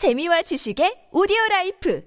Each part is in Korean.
재미와 지식의 오디오 라이프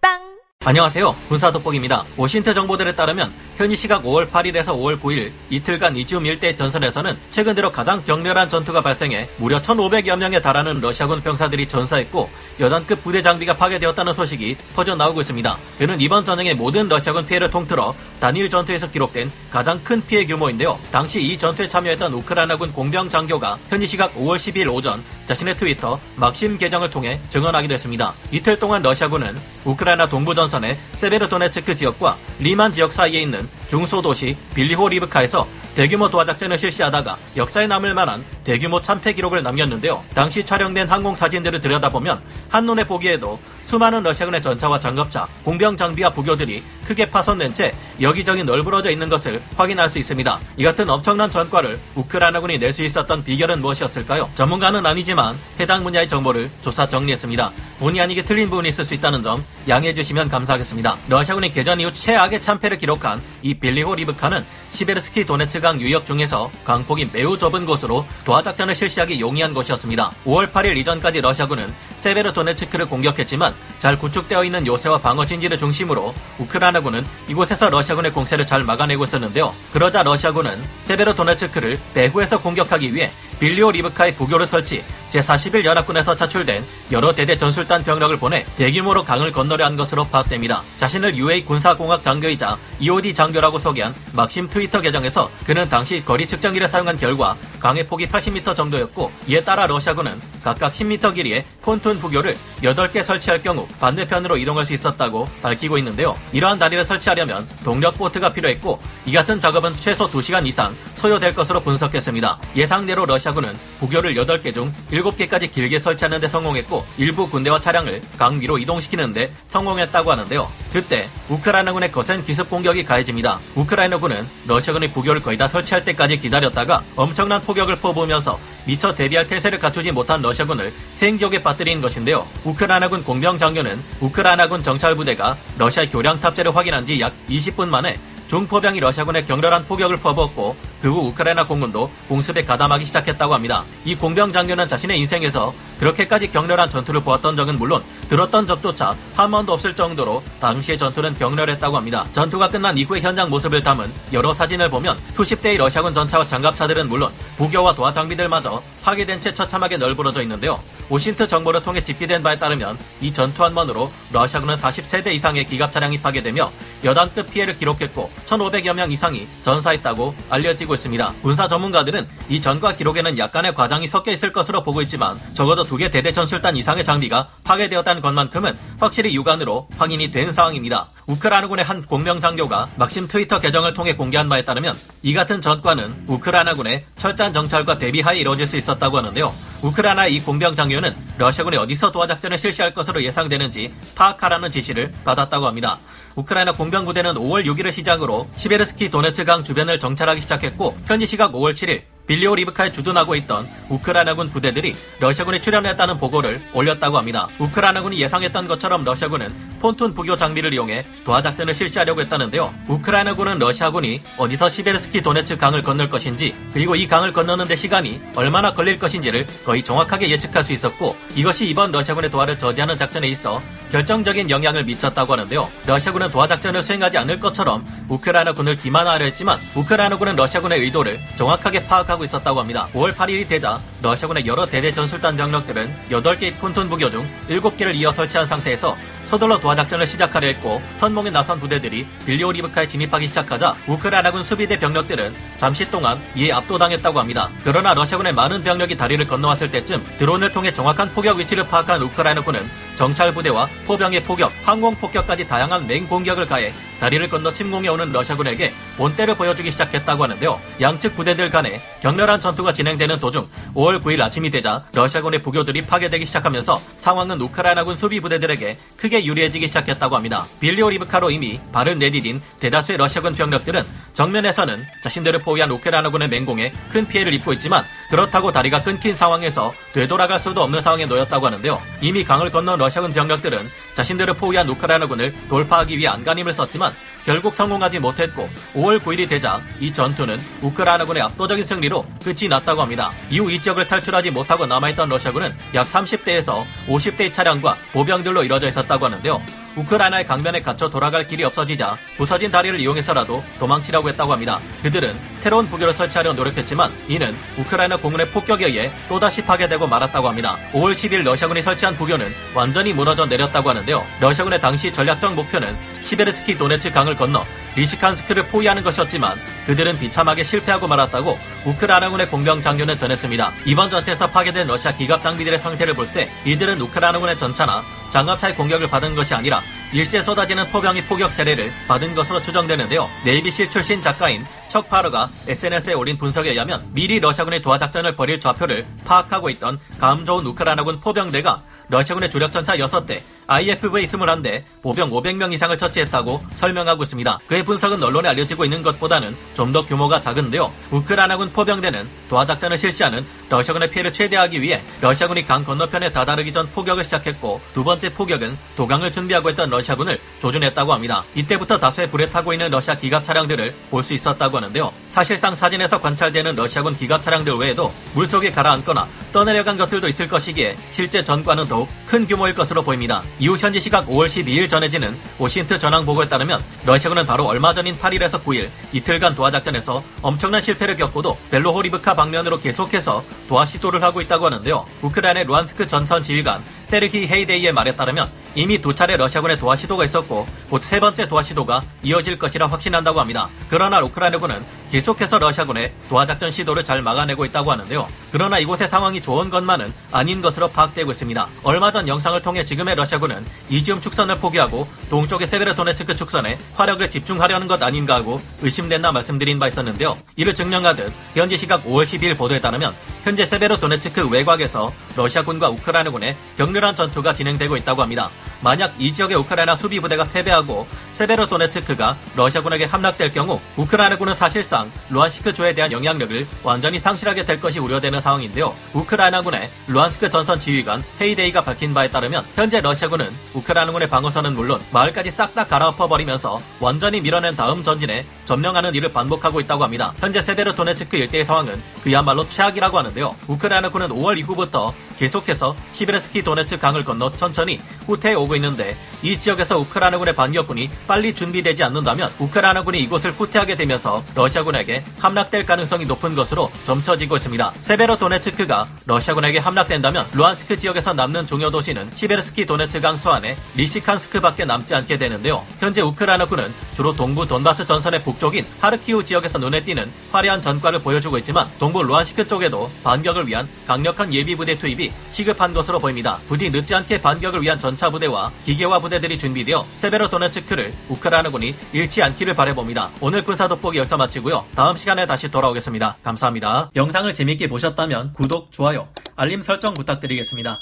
팟빵 안녕하세요. 군사돋보기입니다. OSINT 정보들에 따르면 현지 시각 5월 8일에서 5월 9일 이틀간 이지움 일대 전선에서는 최근 들어 가장 격렬한 전투가 발생해 무려 1,500여 명에 달하는 러시아군 병사들이 전사했고 여단급 부대 장비가 파괴되었다는 소식이 퍼져 나오고 있습니다. 이는 이번 전쟁의 모든 러시아군 피해를 통틀어 단일 전투에서 기록된 가장 큰 피해 규모인데요. 당시 이 전투에 참여했던 우크라이나군 공병 장교가 현지 시각 5월 12일 오전 자신의 트위터 막심 계정을 통해 증언하기도 했습니다. 이틀 동안 러시아군은 우크라이나 동부 전선의 세베르도네츠크 지역과 리만 지역 사이에 있는 중소도시 빌리호 리브카에서 대규모 도하작전을 실시하다가 역사에 남을 만한 대규모 참패 기록을 남겼는데요. 당시 촬영된 항공 사진들을 들여다보면 한눈에 보기에도 수많은 러시아군의 전차와 장갑차, 공병 장비와 부교들이 크게 파손된 채 여기저기 널브러져 있는 것을 확인할 수 있습니다. 이 같은 엄청난 전과를 우크라이나군이 낼 수 있었던 비결은 무엇이었을까요? 전문가는 아니지만 해당 분야의 정보를 조사 정리했습니다. 본의 아니게 틀린 부분이 있을 수 있다는 점 양해해 주시면 감사하겠습니다. 러시아군이 개전 이후 최악의 참패를 기록한 이 빌리호 리브카는 시베르스키 도네츠강 유역 중에서 강폭이 매우 좁은 곳으로 도하작전을 실시하기 용이한 곳이었습니다. 5월 8일 이전까지 러시아군은 세베르 도네츠크를 공격했지만 잘 구축되어 있는 요새와 방어 진지를 중심으로 우크라이나군은 이곳에서 러시아군의 공세를 잘 막아내고 있었는데요. 그러자 러시아군은 세베르 도네츠크를 배후에서 공격하기 위해 빌리오 리브카의 부교를 설치, 제41 연합군에서 차출된 여러 대대 전술단 병력을 보내 대규모로 강을 건너려 한 것으로 파악됩니다. 자신을 UA 군사공학 장교이자 EOD 장교라고 소개한 막심 트위터 계정에서 그는 당시 거리 측정기를 사용한 결과 강의 폭이 80m 정도였고 이에 따라 러시아군은 각각 10m 길이의 폰툰 부교를 8개 설치할 경우 반대편으로 이동할 수 있었다고 밝히고 있는데요. 이러한 다리를 설치하려면 동력 보트가 필요했고 이 같은 작업은 최소 2시간 이상 소요될 것으로 분석했습니다. 예상대로 러시아 군은 부교를 8개 중 7개까지 길게 설치하는 데 성공했고 일부 군대와 차량을 강 위로 이동시키는 데 성공했다고 하는데요. 그때 우크라이나군의 거센 기습 공격이 가해집니다. 우크라이나군은 러시아군의 부교를 거의 다 설치할 때까지 기다렸다가 엄청난 포격을 퍼부으면서 미처 대비할 태세를 갖추지 못한 러시아군을 생격에 빠뜨린 것인데요. 우크라이나군 공병 장교는 우크라이나군 정찰부대가 러시아 교량 탑재를 확인한 지 약 20분 만에 중포병이 러시아군의 격렬한 포격을 퍼부었고 그 후 우크라이나 공군도 공습에 가담하기 시작했다고 합니다. 이 공병 장교는 자신의 인생에서 그렇게까지 격렬한 전투를 보았던 적은 물론 들었던 적조차 한 번도 없을 정도로 당시의 전투는 격렬했다고 합니다. 전투가 끝난 이후의 현장 모습을 담은 여러 사진을 보면 수십 대의 러시아군 전차와 장갑차들은 물론 부교와 도하 장비들마저 파괴된 채 처참하게 널브러져 있는데요. 오신트 정보를 통해 집계된 바에 따르면 이 전투 한 번으로 러시아군은 40세대 이상의 기갑 차량이 파괴되며 여단급 피해를 기록했고 1,500여 명 이상이 전사했다고 알려지고 있습니다. 군사 전문가들은 이 전과 기록에는 약간의 과장이 섞여 있을 것으로 보고 있지만 적어도 두 개 대대 전술단 이상의 장비가 파괴되었다는 것만큼은 확실히 육안으로 확인이 된 상황입니다. 우크라이나군의 한 공명 장교가 막심 트위터 계정을 통해 공개한 바에 따르면 이 같은 전과는 우크라이나군의 철저한 정찰과 대비하에 이루어질 수 있었다고 하는데요. 우크라이나 이 공병 장교는 러시아군이 어디서 도하작전을 실시할 것으로 예상되는지 파악하라는 지시를 받았다고 합니다. 우크라이나 공병부대는 5월 6일을 시작으로 시베르스키 도네츠강 주변을 정찰하기 시작했고 현지 시각 5월 7일 빌리오 리브카에 주둔하고 있던 우크라이나군 부대들이 러시아군이 출현했다는 보고를 올렸다고 합니다. 우크라이나군이 예상했던 것처럼 러시아군은 폰툰 부교 장비를 이용해 도하작전을 실시하려고 했다는데요. 우크라이나군은 러시아군이 어디서 시베르스키 도네츠 강을 건널 것인지 그리고 이 강을 건너는데 시간이 얼마나 걸릴 것인지를 거의 정확하게 예측할 수 있었고 이것이 이번 러시아군의 도하를 저지하는 작전에 있어 결정적인 영향을 미쳤다고 하는데요. 러시아군은 도하작전을 수행하지 않을 것처럼 우크라이나군을 기만하려 했지만 우크라이나군은 러시아군의 의도를 정확하게 파악하고 있었다고 합니다. 5월 8일이 되자 러시아군의 여러 대대 전술단 병력들은 8개의 폰톤 부교 중 7개를 이어 설치한 상태에서 서둘러 도하작전을 시작하려 했고 선봉에 나선 부대들이 빌리오리브카에 진입하기 시작하자 우크라이나군 수비대 병력들은 잠시 동안 이에 압도당했다고 합니다. 그러나 러시아군의 많은 병력이 다리를 건너왔을 때쯤 드론을 통해 정확한 포격 위치를 파악한 우크라이나군은 정찰 부대와 포병의 포격, 항공 폭격까지 다양한 맹 공격을 가해 다리를 건너 침공해 오는 러시아군에게 본때를 보여주기 시작했다고 하는데요. 양측 부대들 간에 격렬한 전투가 진행되는 도중 5월 9일 아침이 되자 러시아군의 부교들이 파괴되기 시작하면서 상황은 우크라이나군 수비 부대들에게 크게 유리해지기 시작했다고 합니다. 빌리오 리브카로 이미 발을 내디딘 대다수의 러시아군 병력들은 정면에서는 자신들을 포위한 우크라이나군의 맹공에 큰 피해를 입고 있지만 그렇다고 다리가 끊긴 상황에서 되돌아갈 수도 없는 상황에 놓였다고 하는데요. 이미 강을 건넌 러시아군 병력들은 자신들을 포위한 우크라이나군을 돌파하기 위해 안간힘을 썼지만 결국 성공하지 못했고 5월 9일이 되자 이 전투는 우크라이나군의 압도적인 승리로 끝이 났다고 합니다. 이후 이 지역을 탈출하지 못하고 남아있던 러시아군은 약 30대에서 50대의 차량과 보병들로 이뤄져 있었다고 하는데요. 우크라이나의 강변에 갇혀 돌아갈 길이 없어지자 부서진 다리를 이용해서라도 도망치려고 했다고 합니다. 그들은 새로운 부교를 설치하려 노력했지만 이는 우크라이나 공군의 폭격에 의해 또다시 파괴되고 말았다고 합니다. 5월 10일 러시아군이 설치한 부교는 완전히 무너져 내렸다고 하는데요. 러시아군의 당시 전략적 목표는 시베르스키 도네츠 강을 건너 리시칸스크를 포위하는 것이었지만 그들은 비참하게 실패하고 말았다고 우크라이나군의 공병 장교는 전했습니다. 이번 전투에서 파괴된 러시아 기갑 장비들의 상태를 볼 때 이들은 우크라이나군의 전차나 장갑차의 공격을 받은 것이 아니라 일시에 쏟아지는 포병의 포격 세례를 받은 것으로 추정되는데요. 네이비실 출신 작가인 척 파르가 SNS에 올린 분석에 의하면 미리 러시아군의 도하 작전을 벌일 좌표를 파악하고 있던 감 좋은 우크라이나군 포병대가 러시아군의 주력 전차 6대, IFV 21대, 보병 500명 이상을 처치했다고 설명하고 있습니다. 그의 분석은 언론에 알려지고 있는 것보다는 좀 더 규모가 작은데요. 우크라이나군 포병대는 도하 작전을 실시하는 러시아군의 피해를 최대하기 위해 러시아군이 강 건너편에 다다르기 전 포격을 시작했고 두 번째 포격은 도강을 준비하고 있던 러시아 군을 조준했다고 합니다. 이때부터 다수의 불에 타고 있는 러시아 기갑 차량들을 볼 수 있었다고 하는데요. 사실상 사진에서 관찰되는 러시아군 기갑 차량들 외에도 물속에 가라앉거나 떠내려간 것들도 있을 것이기에 실제 전과는 더욱 큰 규모일 것으로 보입니다. 이후 현지 시각 5월 12일 전해지는 오신트 전황 보고에 따르면 러시아군은 바로 얼마 전인 8일에서 9일 이틀간 도하 작전에서 엄청난 실패를 겪고도 벨로호리브카 방면으로 계속해서 도하 시도를 하고 있다고 하는데요. 우크라이나의 루안스크 전선 지휘관 세르히 헤이데이의 말에 따르면 이미 두 차례 러시아군의 도하 시도가 있었고 곧 세 번째 도하 시도가 이어질 것이라 확신한다고 합니다. 그러나 우크라이나군은 계속해서 러시아군의 도하 작전 시도를 잘 막아내고 있다고 하는데요. 그러나 이곳의 상황이 좋은 것만은 아닌 것으로 파악되고 있습니다. 얼마 전 영상을 통해 지금의 러시아군은 이지움 축선을 포기하고 동쪽의 세베르도네츠크 축선에 화력을 집중하려는 것 아닌가 하고 의심된다 말씀드린 바 있었는데요. 이를 증명하듯 현지 시각 5월 12일 보도에 따르면 현재 세베르도네츠크 외곽에서 러시아군과 우크라이나군의 격렬한 전투가 진행되고 있다고 합니다. 만약 이 지역의 우크라이나 수비 부대가 패배하고 세베로도네츠크가 러시아군에게 함락될 경우 우크라이나군은 사실상 루한스크 주에 대한 영향력을 완전히 상실하게 될 것이 우려되는 상황인데요. 우크라이나군의 루한스크 전선 지휘관 헤이데이가 밝힌 바에 따르면 현재 러시아군은 우크라이나군의 방어선은 물론 마을까지 싹 다 갈아엎어 버리면서 완전히 밀어낸 다음 전진해 점령하는 일을 반복하고 있다고 합니다. 현재 세베르도네츠크 일대의 상황은 그야말로 최악이라고 하는데요. 우크라이나군은 5월 이후부터 계속해서 시베르스키 도네츠 강을 건너 천천히 후퇴해 오고 있는데 이 지역에서 우크라이나군의 반격군이 빨리 준비되지 않는다면 우크라이나군이 이곳을 후퇴하게 되면서 러시아군에게 함락될 가능성이 높은 것으로 점쳐지고 있습니다. 세베로 도네츠크가 러시아군에게 함락된다면 루한스크 지역에서 남는 중요 도시는 시베르스키 도네츠 강 서안의 리시칸스크밖에 남지 않게 되는데요. 현재 우크라이나군은 주로 동부 돈바스 전선의 북쪽인 하르키우 지역에서 눈에 띄는 화려한 전과를 보여주고 있지만 동부 루한스크 쪽에도 반격을 위한 강력한 예비 부대 투입이 시급한 것으로 보입니다. 부디 늦지 않게 반격을 위한 전차 부대와 기계화 부대들이 준비되어 세베로도네츠크를 우크라이나군이 잃지 않기를 바라봅니다. 오늘 군사 돋보기 여기서 마치고요. 다음 시간에 다시 돌아오겠습니다. 감사합니다. 영상을 재밌게 보셨다면 구독, 좋아요, 알림 설정 부탁드리겠습니다.